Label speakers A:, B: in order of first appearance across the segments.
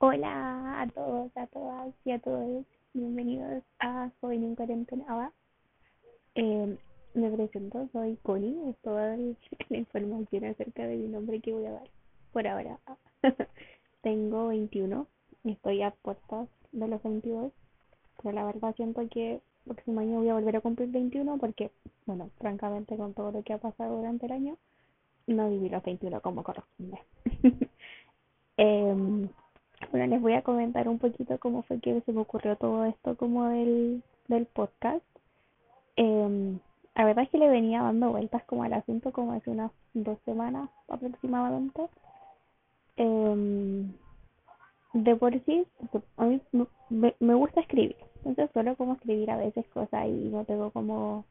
A: Hola a todos, a todas y a todos. Bienvenidos a Joven en Cuarentena. Eh, me presento, soy Connie. Es toda la información acerca de mi nombre que voy a dar por ahora. Tengo 21, estoy a puertas de los 22, pero la verdad siento que el próximo año voy a volver a cumplir 21 porque, bueno, francamente con todo lo que ha pasado durante el año, no viví los 21 como corresponde. eh, bueno, les voy a comentar un poquito cómo fue que se me ocurrió todo esto como del, del podcast. Eh, la verdad es que le venía dando vueltas como al asunto como hace unas dos semanas aproximadamente. Eh, de por sí, a mí me, me gusta escribir. Entonces suelo como escribir a veces cosas y no tengo como...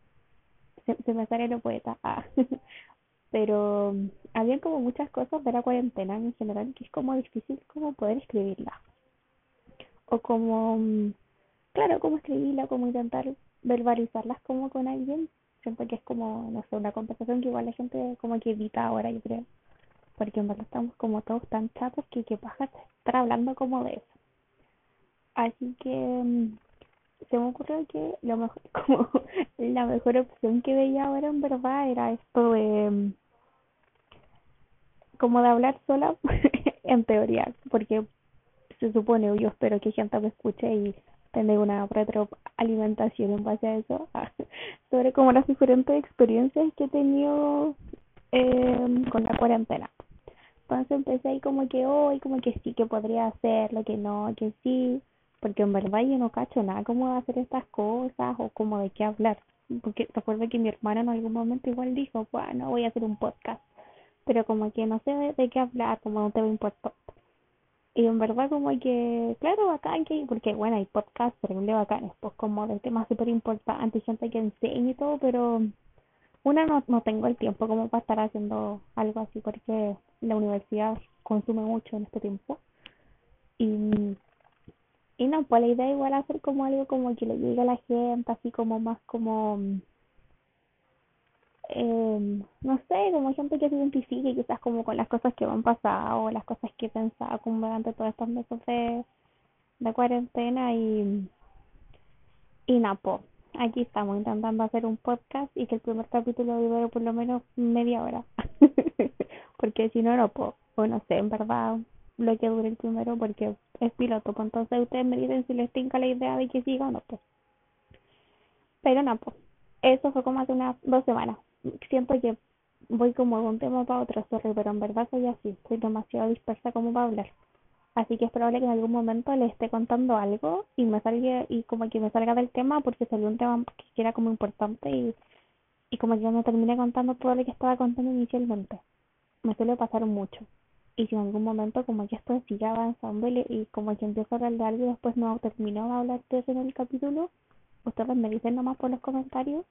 A: Se, se me sale lo poeta. Ah. pero mm, había como muchas cosas de la cuarentena en general que es como difícil como poder escribirla. O como mm, claro como escribirla como intentar verbalizarlas como con alguien. Siento que es como no sé una conversación que igual la gente como que evita ahora yo creo. Porque en verdad estamos como todos tan chatos que qué pasa estar hablando como de eso. Así que mm, se me ocurrió que lo mejor, como la mejor opción que veía ahora en verdad era esto de como de hablar sola en teoría, porque se supone, yo espero que gente me escuche y tenga una retroalimentación en base a eso, sobre como las diferentes experiencias que he tenido eh, con la cuarentena. Entonces empecé ahí como que hoy, como que sí, que podría hacerlo, que no, que sí, porque en verdad yo no cacho nada cómo hacer estas cosas o como de qué hablar. Porque recuerdo que mi hermana en algún momento igual dijo, bueno, voy a hacer un podcast pero como que no sé de, qué hablar, como un tema importante. Y en verdad como que, claro, bacán que, porque bueno, hay podcasts terrible bacanes, pues como de temas súper importantes, gente que enseña y todo, pero una no, no tengo el tiempo como para estar haciendo algo así porque la universidad consume mucho en este tiempo. Y, y no, pues la idea igual hacer como algo como que le llegue a la gente, así como más como eh, no sé, como gente que se identifique quizás como con las cosas que van pasado o las cosas que pensaba como durante todos estos meses de, de cuarentena y, y Napo. Aquí estamos intentando hacer un podcast y que el primer capítulo dure por lo menos media hora. porque si no, no puedo. O no sé, en verdad, lo que dure el primero porque es piloto. Pues entonces ustedes me dicen si les tinca la idea de que siga o no. Pues. Pero no, pues. Eso fue como hace unas dos semanas siento que voy como de un tema para otro, sorry, pero en verdad soy así, soy demasiado dispersa como para hablar. Así que es probable que en algún momento le esté contando algo y me salga y como que me salga del tema porque salió un tema que era como importante y, y como que yo me terminé contando todo lo que estaba contando inicialmente. Me suele pasar mucho. Y si en algún momento como que esto sigue avanzando y, y como que empiezo a hablar de algo y después no termino de hablar de eso en el capítulo, ustedes me dicen nomás por los comentarios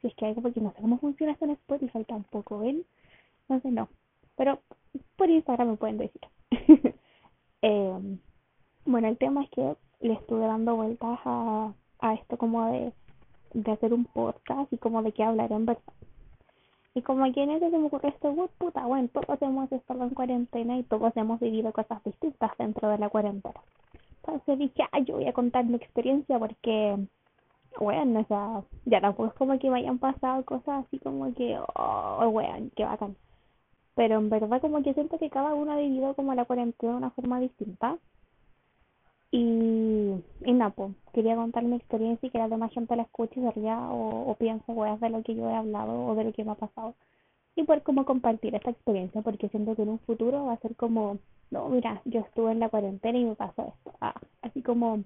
A: si es que algo porque no sé cómo funciona esto en Spotify tampoco, ¿ven? Entonces no, pero por Instagram me pueden decir. eh, bueno, el tema es que le estuve dando vueltas a, a esto como de, de hacer un podcast y como de qué hablar en verdad. Y como que en eso se me ocurrió esto, puta, bueno, todos hemos estado en cuarentena y todos hemos vivido cosas distintas dentro de la cuarentena. Entonces dije, ah, yo voy a contar mi experiencia porque bueno, o sea, ya tampoco es como que me hayan pasado cosas así como que, oh, weón, qué bacán. Pero en verdad como que siento que cada uno ha vivido como la cuarentena de una forma distinta. Y, y no, pues, quería contar mi experiencia y que la demás gente la escuche se o, o piense weas de lo que yo he hablado o de lo que me ha pasado. Y por como compartir esta experiencia, porque siento que en un futuro va a ser como, no, mira, yo estuve en la cuarentena y me pasó esto. Ah, así como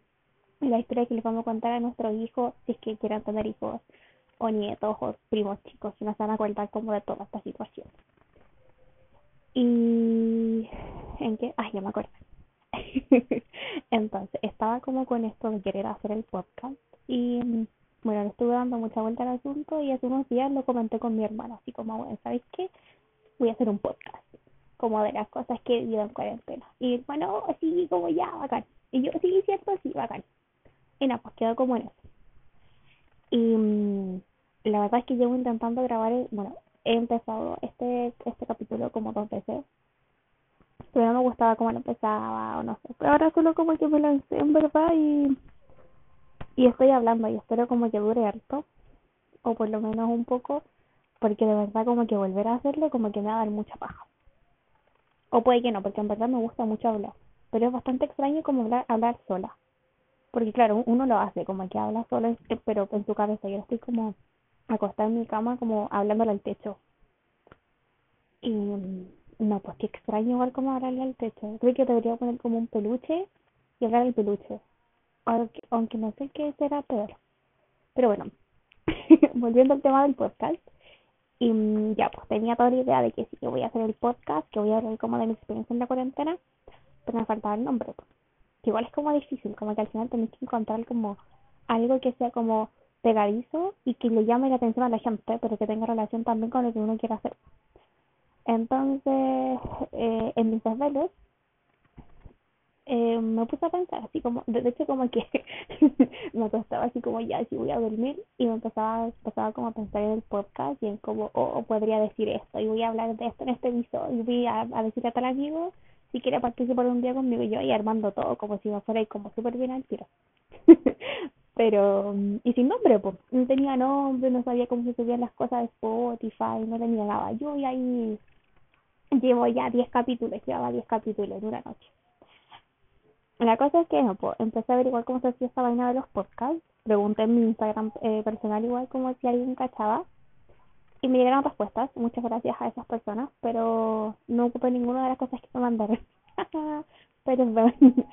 A: la historia que les vamos a contar a nuestros hijos, si es que quieran tener hijos o nietos o primos chicos, y nos van a contar como de toda esta situación. Y en qué, ay, ya me acuerdo. Entonces, estaba como con esto de querer hacer el podcast y bueno, le estuve dando mucha vuelta al asunto y hace unos días lo comenté con mi hermana, así como, bueno, ¿sabes qué? Voy a hacer un podcast, como de las cosas que he vivido en cuarentena. Y bueno, así como ya, bacán. Y yo, sí, cierto, sí, bacán y nada, pues quedó como en eso. Y mm, la verdad es que llevo intentando grabar, bueno, he empezado este, este capítulo como dos veces. pero no me gustaba cómo lo empezaba o no sé. Pero ahora solo como que me lancé en verdad y, y estoy hablando y espero como que dure harto o por lo menos un poco porque de verdad como que volver a hacerlo como que me va a dar mucha paja. O puede que no, porque en verdad me gusta mucho hablar. Pero es bastante extraño como hablar, hablar sola. Porque claro, uno lo hace, como que habla solo, pero en su cabeza. Yo estoy como acostada en mi cama, como hablándole al techo. Y no, pues qué extraño igual como hablarle al techo. Creo que debería poner como un peluche y hablar al peluche. Aunque, aunque no sé qué será peor. Pero bueno, volviendo al tema del podcast. Y mm, ya, pues tenía toda la idea de que sí que voy a hacer el podcast, que voy a hablar como de mi experiencia en la cuarentena, pero me faltaba el nombre. Pues. Que igual es como difícil, como que al final tenés que encontrar como algo que sea como pegadizo y que le llame la atención a la gente, pero que tenga relación también con lo que uno quiere hacer. Entonces, eh, en mis desvelos, eh, me puse a pensar así como, de, hecho como que me estaba así como ya, si voy a dormir y me empezaba, empezaba como a pensar en el podcast y en cómo oh, podría decir esto y voy a hablar de esto en este episodio y voy a, a decirle a tal amigo si quiere participar un día conmigo yo y armando todo como si me fuera y como súper bien al tiro. Pero, y sin nombre, pues, no tenía nombre, no sabía cómo se subían las cosas de Spotify, no tenía nada. Yo y ahí llevo ya 10 capítulos, llevaba 10 capítulos en una noche. La cosa es que no, pues, empecé a averiguar cómo se hacía esta vaina de los podcasts. Pregunté en mi Instagram eh, personal igual como si alguien cachaba. Y me llegaron respuestas, muchas gracias a esas personas, pero no ocupé ninguna de las cosas que me mandaron. Perdón,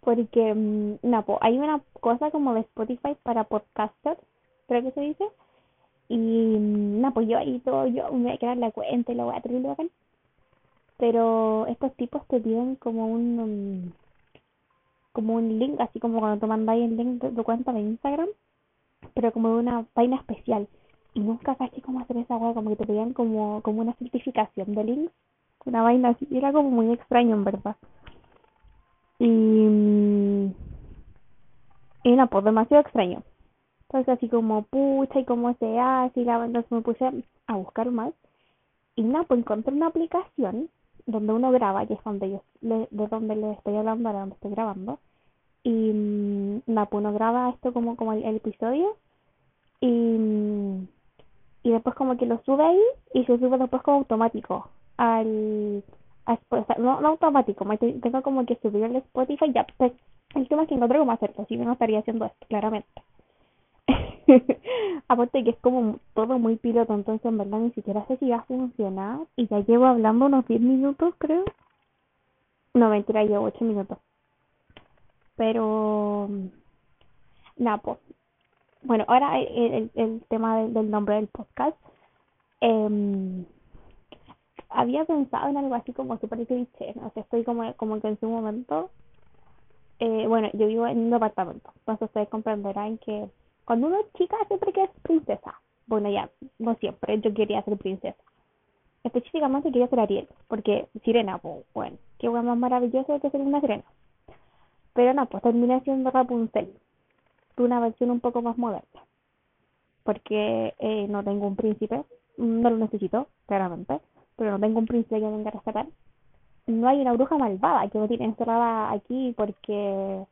A: porque, mm, no, pues, hay una cosa como de Spotify para podcasters, creo que se dice. Y, mm, no, pues yo ahí todo, yo me voy a crear la cuenta y lo voy a tener Pero estos tipos te piden como un... Mm, como un link, así como cuando te mandáis el link de tu cuenta de Instagram, pero como de una vaina especial. Y nunca caché cómo hacer esa web, como que te pedían como, como una certificación de links, una vaina así, era como muy extraño en verdad. Y, y no, pues demasiado extraño. Entonces así como pucha y cómo se hace y la entonces me puse a buscar más. Y nada, pues encontré una aplicación donde uno graba, que es donde yo, de donde le estoy hablando, ahora donde estoy grabando. Y mm, nada, pues uno graba esto como, como el, episodio y, mm, y después como que lo sube ahí y se sube después como automático al, no, no automático, tengo como que subir el Spotify ya, pues, el tema es que encontré cómo hacerlo, si no estaría haciendo esto, claramente. Aparte que es como todo muy piloto, entonces en verdad ni siquiera sé si va a funcionar. Y ya llevo hablando unos 10 minutos, creo. No, mentira, llevo 8 minutos. Pero... Nada, pues. Bueno, ahora el, el, tema del, nombre del podcast. Eh, había pensado en algo así como súper cliché, no sé, estoy como, como que en su momento, eh, bueno, yo vivo en un departamento, entonces ustedes comprenderán que cuando uno es chica siempre quiere ser princesa. Bueno, ya, no siempre, yo quería ser princesa. Específicamente quería ser Ariel, porque sirena, bueno, qué bueno más maravilloso que ser una sirena. Pero no, pues terminé siendo Rapunzel, una versión un poco más moderna. Porque eh, no tengo un príncipe, no lo necesito, claramente pero no tengo un príncipe que venga a rescatar. No hay una bruja malvada que me tiene encerrada aquí porque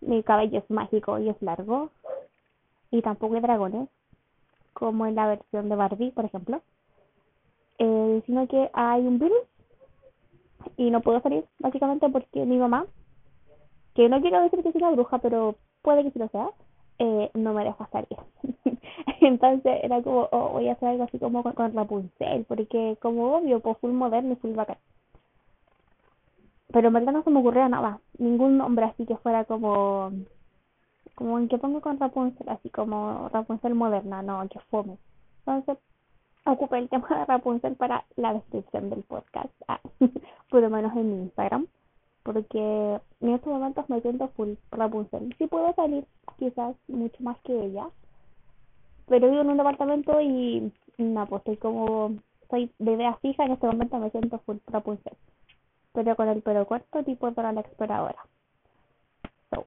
A: mi cabello es mágico y es largo. Y tampoco hay dragones, como en la versión de Barbie, por ejemplo. Eh, sino que hay un virus y no puedo salir, básicamente porque mi mamá, que no quiero decir que sea una bruja, pero puede que sí lo sea, eh, no me deja salir. Entonces era como, oh, voy a hacer algo así como con, con Rapunzel, porque como obvio, pues full moderno y full bacán. Pero en verdad no se me ocurrió nada, ningún nombre así que fuera como, como en que pongo con Rapunzel, así como Rapunzel moderna, no, que fome. Entonces ocupé el tema de Rapunzel para la descripción del podcast, ah, por lo menos en mi Instagram, porque en estos momentos me siento full Rapunzel. Si puedo salir quizás mucho más que ella, pero vivo en un departamento y no, pues estoy como, soy de idea fija, en este momento me siento full Rapunzel, pero con el pelo corto tipo para la exploradora. So.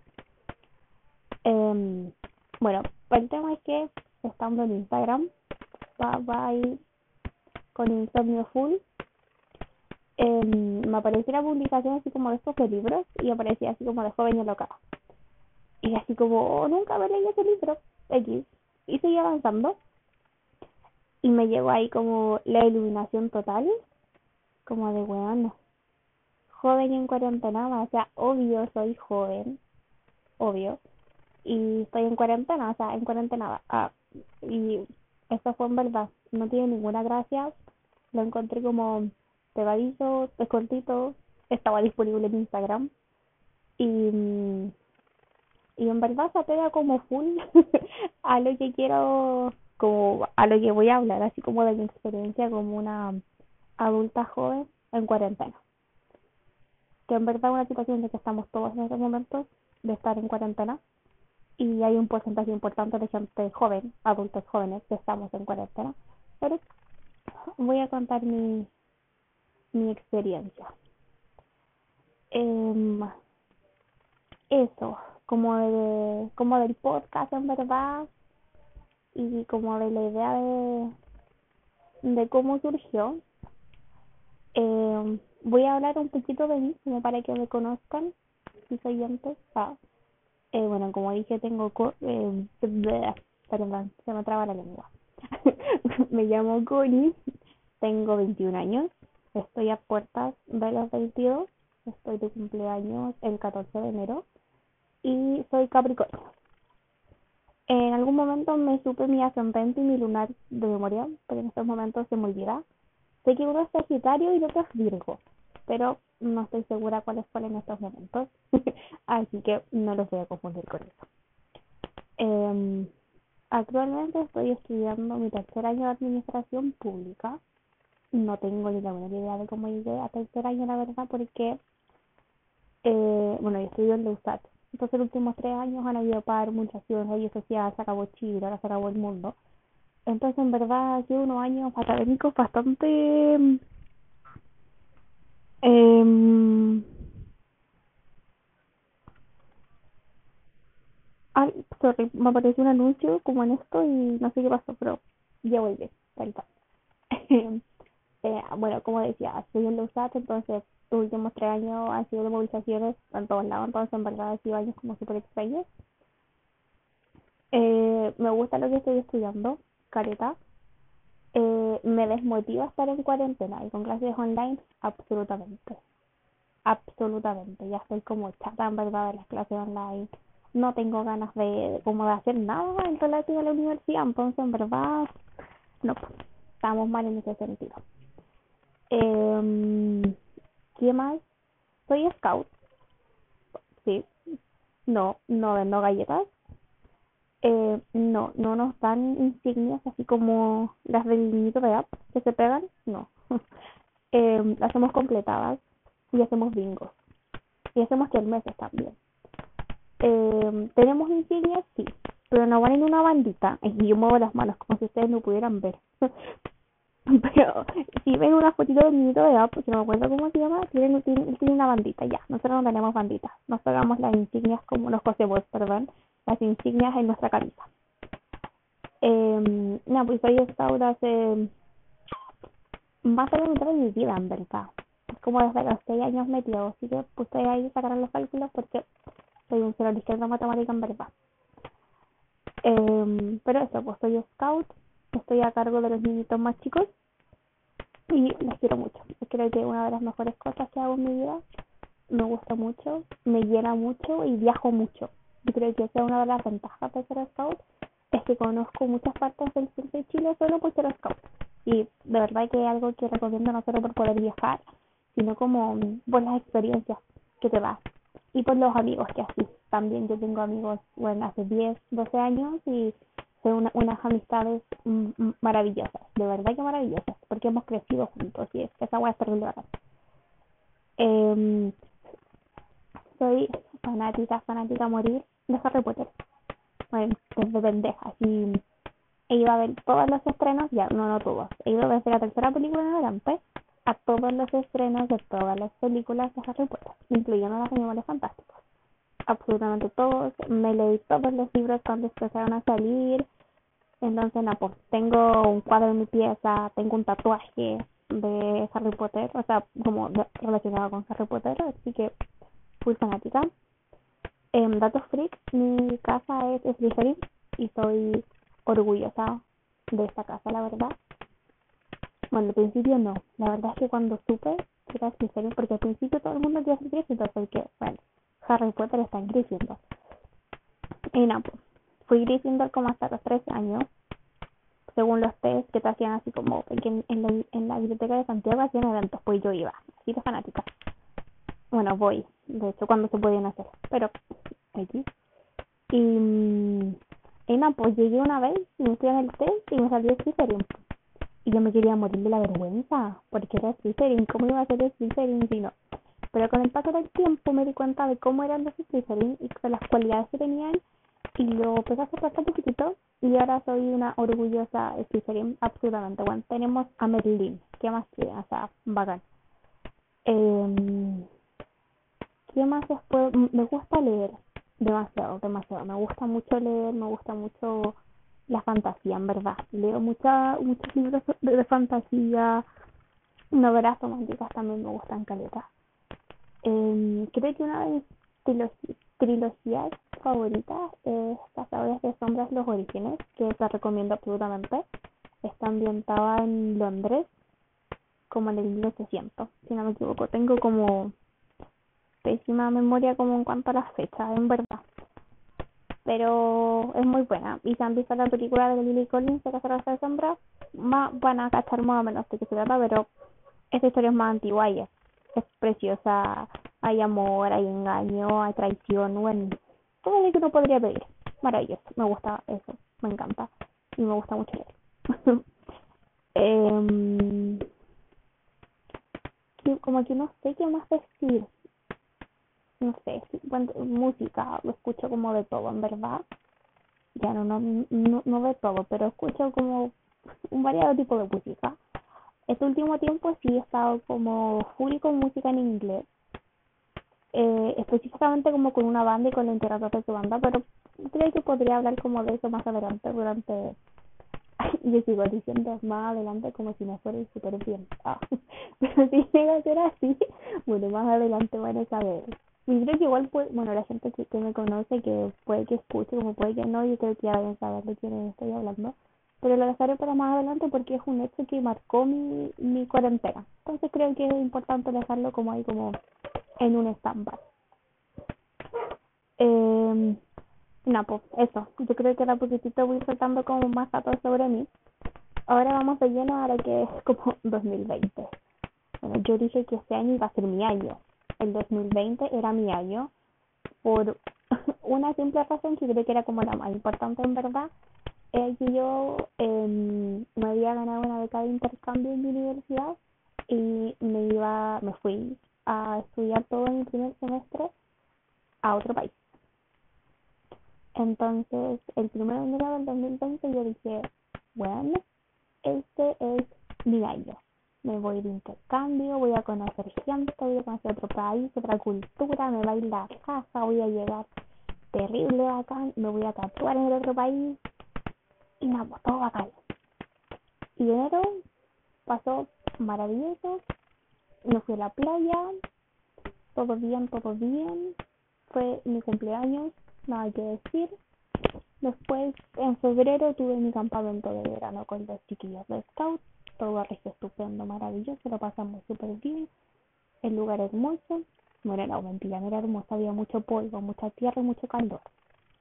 A: Eh, bueno, el tema es que estando en Instagram, va, va a ir con insomnio full. Em, me apareció una publicación así como de estos de libros y aparecía así como de joven y loca. Y así como, oh, nunca me leí ese libro, X. Y seguí avanzando. Y me llegó ahí como la iluminación total, como de weón, joven y en cuarentena, o sea, obvio soy joven, obvio, y estoy en cuarentena, o sea, en cuarentena, ah, y eso fue en verdad, no tiene ninguna gracia, lo encontré como pegadizo, es cortito, estaba disponible en Instagram, y y en verdad se apega como full a lo que quiero, como a lo que voy a hablar, así como de mi experiencia como una adulta joven en cuarentena. Que en verdad es una situación la que estamos todos en estos momentos de estar en cuarentena y hay un porcentaje importante de gente joven, adultos jóvenes, que estamos en cuarentena. Pero voy a contar mi, mi experiencia. Eh, eso, como de como del podcast en verdad y como de la idea de de cómo surgió. Eh, voy a hablar un poquito de mí como para que me conozcan si soy antes ah, eh, bueno como dije tengo eh, perdón se me traba la lengua. Me llamo Connie tengo 21 años estoy a puertas de los 22 estoy de cumpleaños el 14 de enero y soy Capricornio. En algún momento me supe mi ascendente y mi lunar de memoria, pero en estos momentos se me olvida. Sé que uno es Sagitario y otro es Virgo, pero no estoy segura cuáles fueron en estos momentos, así que no los voy a confundir con eso. Eh, actualmente estoy estudiando mi tercer año de administración pública. No tengo ni la menor idea de cómo llegué a tercer año, la verdad, porque, eh, bueno, yo estudio en USAT, entonces, los últimos tres años han habido par, muchas redes sociales, se acabó Chile, ahora se acabó el mundo. Entonces, en verdad, ha sido unos años académicos bastante. Eh, Ay, sorry, me apareció un anuncio como en esto y no sé qué pasó, pero ya volví, ahorita. eh, bueno, como decía, estoy en USAT, entonces los últimos tres años han sido de movilizaciones en todos lados, entonces en verdad han sido años como súper extraños. Eh, me gusta lo que estoy estudiando, careta. Eh, me desmotiva estar en cuarentena y con clases online, absolutamente. Absolutamente. Ya estoy como chata en verdad de las clases online. No tengo ganas de, como de hacer nada en relación a la universidad, entonces en verdad, no, estamos mal en ese sentido. Eh, ¿Qué más? Soy scout. Sí. No, no vendo galletas. Eh, no, no nos dan insignias así como las del niñito de app que se pegan. No. eh, hacemos completadas y hacemos bingos. Y hacemos meses también. Eh, ¿Tenemos insignias? Sí. Pero no van en una bandita. Y yo muevo las manos como si ustedes no pudieran ver. Pero si ven una fotito del niñito de edad, pues no me acuerdo cómo se llama, tiene, tiene, una bandita, ya. Nosotros no tenemos bandita. Nos pegamos las insignias como nos cosemos, perdón, las insignias en nuestra camisa. Eh, no, pues soy scout hace más de la mitad de mi vida, en verdad. Es como desde los 6 años metido, así que puse ahí sacar los cálculos porque soy un cero de izquierda matemática, en verdad. Eh, pero eso, pues soy scout estoy a cargo de los niñitos más chicos y los quiero mucho. Creo que una de las mejores cosas que hago en mi vida, me gusta mucho, me llena mucho y viajo mucho. Y creo que esa es una de las ventajas de ser scout, es que conozco muchas partes del sur de Chile solo por ser scout. Y de verdad que es algo que recomiendo no solo por poder viajar, sino como por las experiencias que te das y por los amigos que así. También yo tengo amigos, bueno, hace 10, 12 años y son unas amistades maravillosas, de verdad que maravillosas, porque hemos crecido juntos y es, esa hueá es terrible Eh, soy fanática, fanática a morir de Harry Potter. Bueno, desde pendeja, y he ido a ver todos los estrenos, ya, no, no todos, he ido desde la tercera película en adelante a todos los estrenos de todas las películas de Harry Potter, incluyendo los animales fantásticos absolutamente todos, me leí todos los libros cuando empezaron a salir, entonces no, pues tengo un cuadro en mi pieza, tengo un tatuaje, de Harry Potter, o sea, como relacionado con Harry Potter, así que fui fanática. En Datos Freak, mi casa es Slytherin y soy orgullosa de esta casa, la verdad. Bueno, al principio no, la verdad es que cuando supe que era Slytherin, porque al principio todo el mundo quería ser Gryffindor, porque, bueno, Harry Potter está en Gryffindor. Y no, pues, fui Gryffindor como hasta los 13 años, según los test que te hacían así como en, en, la, en la biblioteca de Santiago hacían eventos, pues yo iba, así de fanática. Bueno, voy, de hecho, cuando se podían hacer, pero aquí. Y, y nada, pues llegué una vez, me fui en el test y me salió Slytherin. Y yo me quería morir de la vergüenza, porque era Slytherin, ¿cómo iba a ser Slytherin si no? Pero con el paso del tiempo me di cuenta de cómo eran los Slytherin y de las cualidades que tenían y lo empecé a hacer bastante poquitito y ahora soy una orgullosa Slytherin, absolutamente. Bueno, tenemos a Merlin, ¿qué más quieren? O sea, bacán. Eh, ¿Qué más después? Me gusta leer demasiado, demasiado. Me gusta mucho leer, me gusta mucho la fantasía, en verdad. Leo mucha, muchos libros de, fantasía, novelas románticas también me gustan caletas. Eh, creo que una de mis trilogías favoritas es Cazadores de Sombras Los Orígenes, que te recomiendo absolutamente. Está ambientada en Londres, como en el 1800, si no me equivoco. Tengo como pésima memoria como en cuanto a las fechas, en verdad. Pero es muy buena. Y si han visto la película de Lily Collins de Cazadores de Sombras, van a cachar más o menos de qué se trata, pero esta historia es más antigua y es, es preciosa. Hay amor, hay engaño, hay traición, bueno, todo lo que uno podría pedir. Maravilloso, me gusta eso, me encanta. Y me gusta mucho leer. eh, como que no sé qué más decir no sé, música, lo escucho como de todo, en verdad. Ya no, no, no, no de todo, pero escucho como un variado tipo de música. Este último tiempo sí he estado como full con música en inglés. Eh, específicamente como con una banda y con la integración de su banda, pero creo que podría hablar como de eso más adelante durante yo sigo diciendo más adelante como si no fuera súper bien ah, pero si llega a ser así bueno más adelante van a saber y creo que igual, bueno, la gente que, me conoce, que puede que escuche, como puede que no, yo creo que ya saber de quién estoy hablando. Pero lo dejaré para más adelante porque es un hecho que marcó mi, mi cuarentena. Entonces creo que es importante dejarlo como ahí, como en un stand-by. Eh, no, pues eso. Yo creo que la poquitito voy soltando como más datos sobre mí. Ahora vamos de lleno a lo que es como 2020. Bueno, yo dije que este año iba a ser mi año el 2020 era mi año por una simple razón que creo que era como la más importante en verdad es que yo eh, me había ganado una beca de intercambio en mi universidad y me iba me fui a estudiar todo en mi primer semestre a otro país. Entonces el primero de enero del 2020 yo dije bueno este es mi año. Me voy de intercambio, voy a conocer gente, voy a conocer otro país, otra cultura, me va a ir la casa, voy a llegar terrible acá, me voy a tatuar en el otro país y pues todo bacán. Y enero pasó maravilloso, me fui a la playa, todo bien, todo bien, fue mi cumpleaños, nada que decir. Después, en febrero, tuve mi campamento de verano con los chiquillos de Scout todo es estupendo, maravilloso, lo pasamos súper bien, el lugar hermoso, bueno, no, mentira, era hermoso, había mucho polvo, mucha tierra y mucho calor,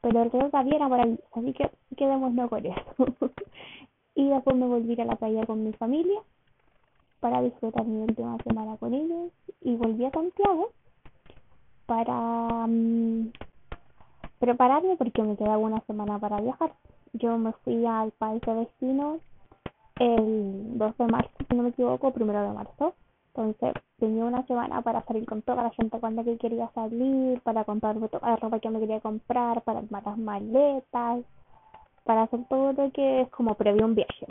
A: pero el río también era maravilloso, así que quedémonos con eso. y después me volví a la playa con mi familia para disfrutar mi última semana con ellos y volví a Santiago para um, prepararme porque me quedaba una semana para viajar. Yo me fui al país de destino el 2 de marzo, si no me equivoco, primero de marzo. Entonces tenía una semana para salir con toda la gente cuando que quería salir, para comprarme toda la ropa que me quería comprar, para armar las maletas, para hacer todo lo que es como previo a un viaje.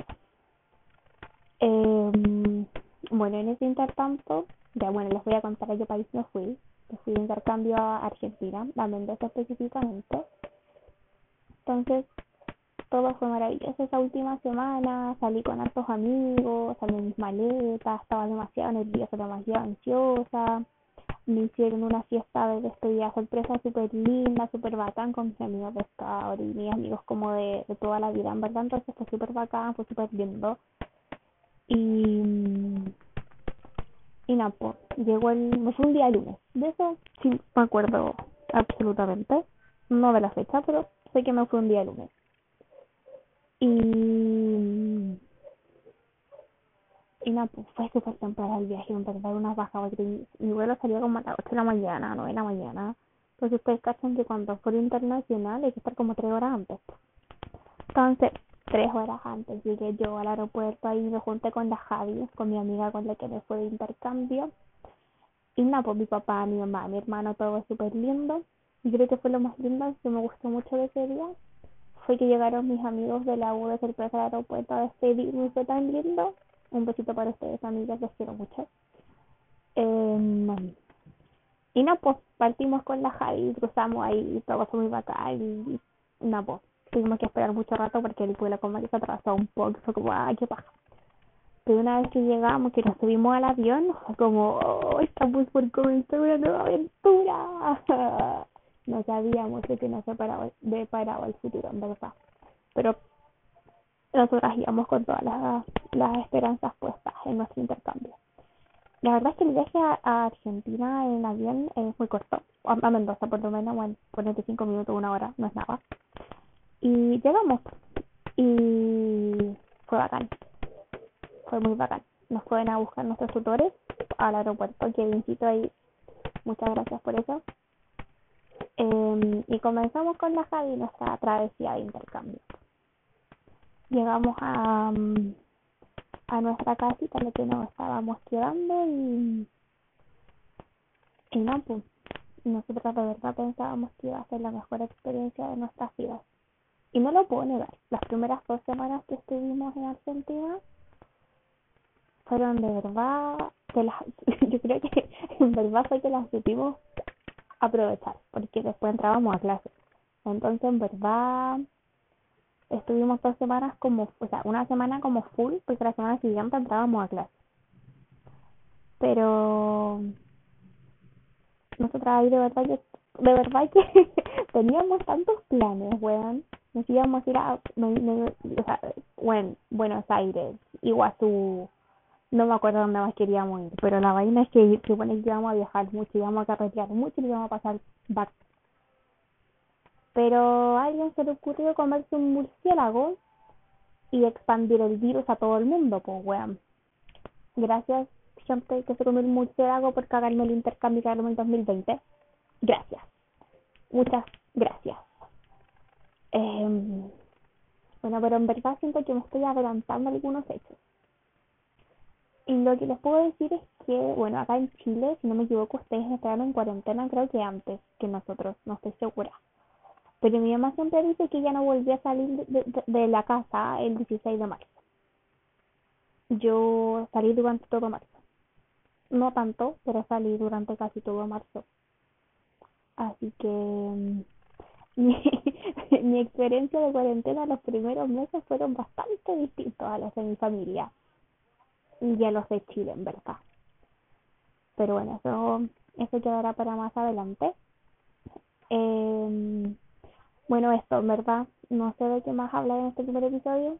A: Eh, bueno, en ese intertanto, ya bueno, les voy a contar a qué país me fui. Fui de intercambio a Argentina, a Mendoza específicamente. Entonces, todo fue maravilloso esa última semana, salí con hartos amigos, salí en mis maletas, estaba demasiado nerviosa, demasiado ansiosa, me hicieron una fiesta de despedida sorpresa súper linda, súper bacán con mis amigos de Scout y mis amigos como de, de toda la vida, en verdad, entonces fue súper bacán, fue súper lindo. Y, y nada, pues, llegó el, fue un día lunes, de eso sí me acuerdo absolutamente, no de la fecha, pero sé que me fue un día lunes. Y y nada, pues fue súper temprano el viaje, en verdad, una baja, porque mi, mi vuelo salía como a las 8 de la mañana, 9 de la mañana. Entonces ustedes cachan que cuando fue internacional hay que estar como 3 horas antes. Entonces, 3 horas antes llegué yo al aeropuerto, ahí me junté con la Javi, con mi amiga con la que me fue de intercambio. Y nada, pues mi papá, mi mamá, mi hermano, todo súper lindo. Y creo que fue lo más lindo que me gustó mucho de ese día. Fue que llegaron mis amigos de la U de sorpresa al aeropuerto a despedirme, fue tan lindo un besito para ustedes, amigas, los quiero mucho. Eh, y no, pues partimos con la Javi, cruzamos ahí, y todo fue muy bacán. Y, no, pues tuvimos que esperar mucho rato porque el como que se atrasó un poco, fue como, ay, qué paja. Pero una vez que llegamos, que nos subimos al avión, fue como, oh, estamos por comenzar una nueva aventura. No sabíamos de que nos separaba, deparaba el futuro, en verdad. Pero nosotras íbamos con todas las, las esperanzas puestas en nuestro intercambio. La verdad es que el viaje a, Argentina en avión es muy corto, a, Mendoza por lo menos, bueno, 45 minutos, una hora, no es nada. Y llegamos y fue bacán, fue muy bacán. Nos pueden a buscar nuestros tutores al aeropuerto, que ahí, muchas gracias por eso. Eh, y comenzamos con la Javi nuestra travesía de intercambio llegamos a, mm, a nuestra casita en la que nos estábamos quedando y, y no, pues nosotros de verdad pensábamos que iba a ser la mejor experiencia de nuestras vidas. Y no lo puedo negar, las primeras dos semanas que estuvimos en Argentina fueron de verdad, que las, yo creo que en verdad fue que las supimos aprovechar, porque después entrábamos a clase. Entonces, en verdad, estuvimos dos semanas como, o sea, una semana como full, porque la semana siguiente entrábamos a clase. Pero nosotros ahí de verdad que, de verdad que teníamos tantos planes, weón. Nos íbamos a ir a, o sea, bueno, Buenos Aires, Iguazú, no me acuerdo dónde más queríamos ir, pero la vaina es que supone que íbamos a viajar mucho, íbamos a carretear mucho y íbamos a pasar back pero a alguien se le ocurrió comerse un murciélago y expandir el virus a todo el mundo, pues weón. Gracias, gente que se comió el murciélago por cagarme el intercambio que en el 2020. Gracias. Muchas gracias. Eh, bueno, pero en verdad siento que me estoy adelantando algunos hechos. Y lo que les puedo decir es que, bueno, acá en Chile, si no me equivoco, ustedes estaban en cuarentena creo que antes que nosotros, no estoy segura. Pero mi mamá siempre dice que ya no volvió a salir de, la casa el 16 de marzo. Yo salí durante todo marzo. No tanto, pero salí durante casi todo marzo. Así que mm, mi, experiencia de cuarentena los primeros meses fueron bastante distintos a los de mi familia y a los de Chile, en verdad. Pero bueno, eso, eso quedará para más adelante. Eh, bueno, esto, en verdad, no sé de qué más hablar en este primer episodio.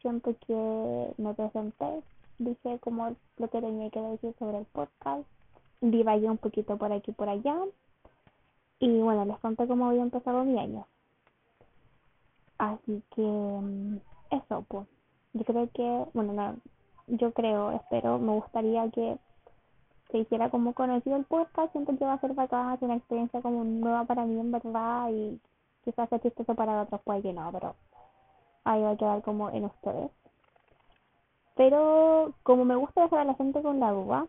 A: Siento que me presenté, dije como lo que tenía que decir sobre el podcast, divagué un poquito por aquí y por allá. Y bueno, les conté cómo había empezado mi año. Así que mm, eso, pues. Yo creo que, bueno, no, yo creo, espero, me gustaría que se hiciera como conocido el podcast. Siento que va a ser bacán, una experiencia como nueva para mí, en verdad, y quizás sea chistoso para otros, que no, pero ahí va a quedar como en ustedes. Pero como me gusta dejar a la gente con la duda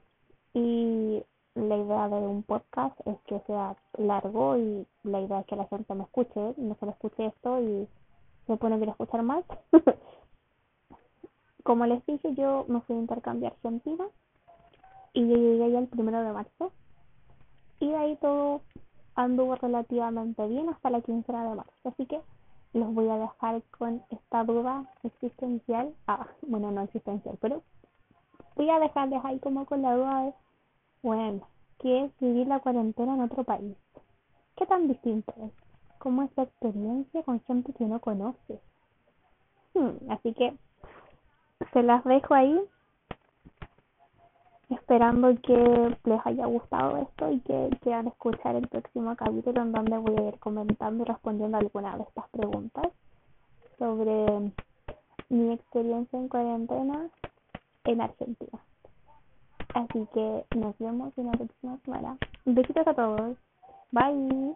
A: y la idea de un podcast es que sea largo y la idea es que la gente me escuche, no solo escuche esto y se pone a escuchar más. como les dije, yo me fui a intercambiar Argentina y yo llegué ya el primero de marzo y de ahí todo anduvo relativamente bien hasta la quincena de marzo. Así que los voy a dejar con esta duda existencial. Ah, bueno, no existencial, pero voy a dejarles ahí como con la duda de, bueno, ¿qué es vivir la cuarentena en otro país? ¿Qué tan distinto es? ¿Cómo es la experiencia con gente que no conoce? Hmm, así que se las dejo ahí esperando que les haya gustado esto y que quieran escuchar el próximo capítulo en donde voy a ir comentando y respondiendo algunas de estas preguntas sobre mi experiencia en cuarentena en Argentina. Así que nos vemos en la próxima semana. Besitos a todos. Bye.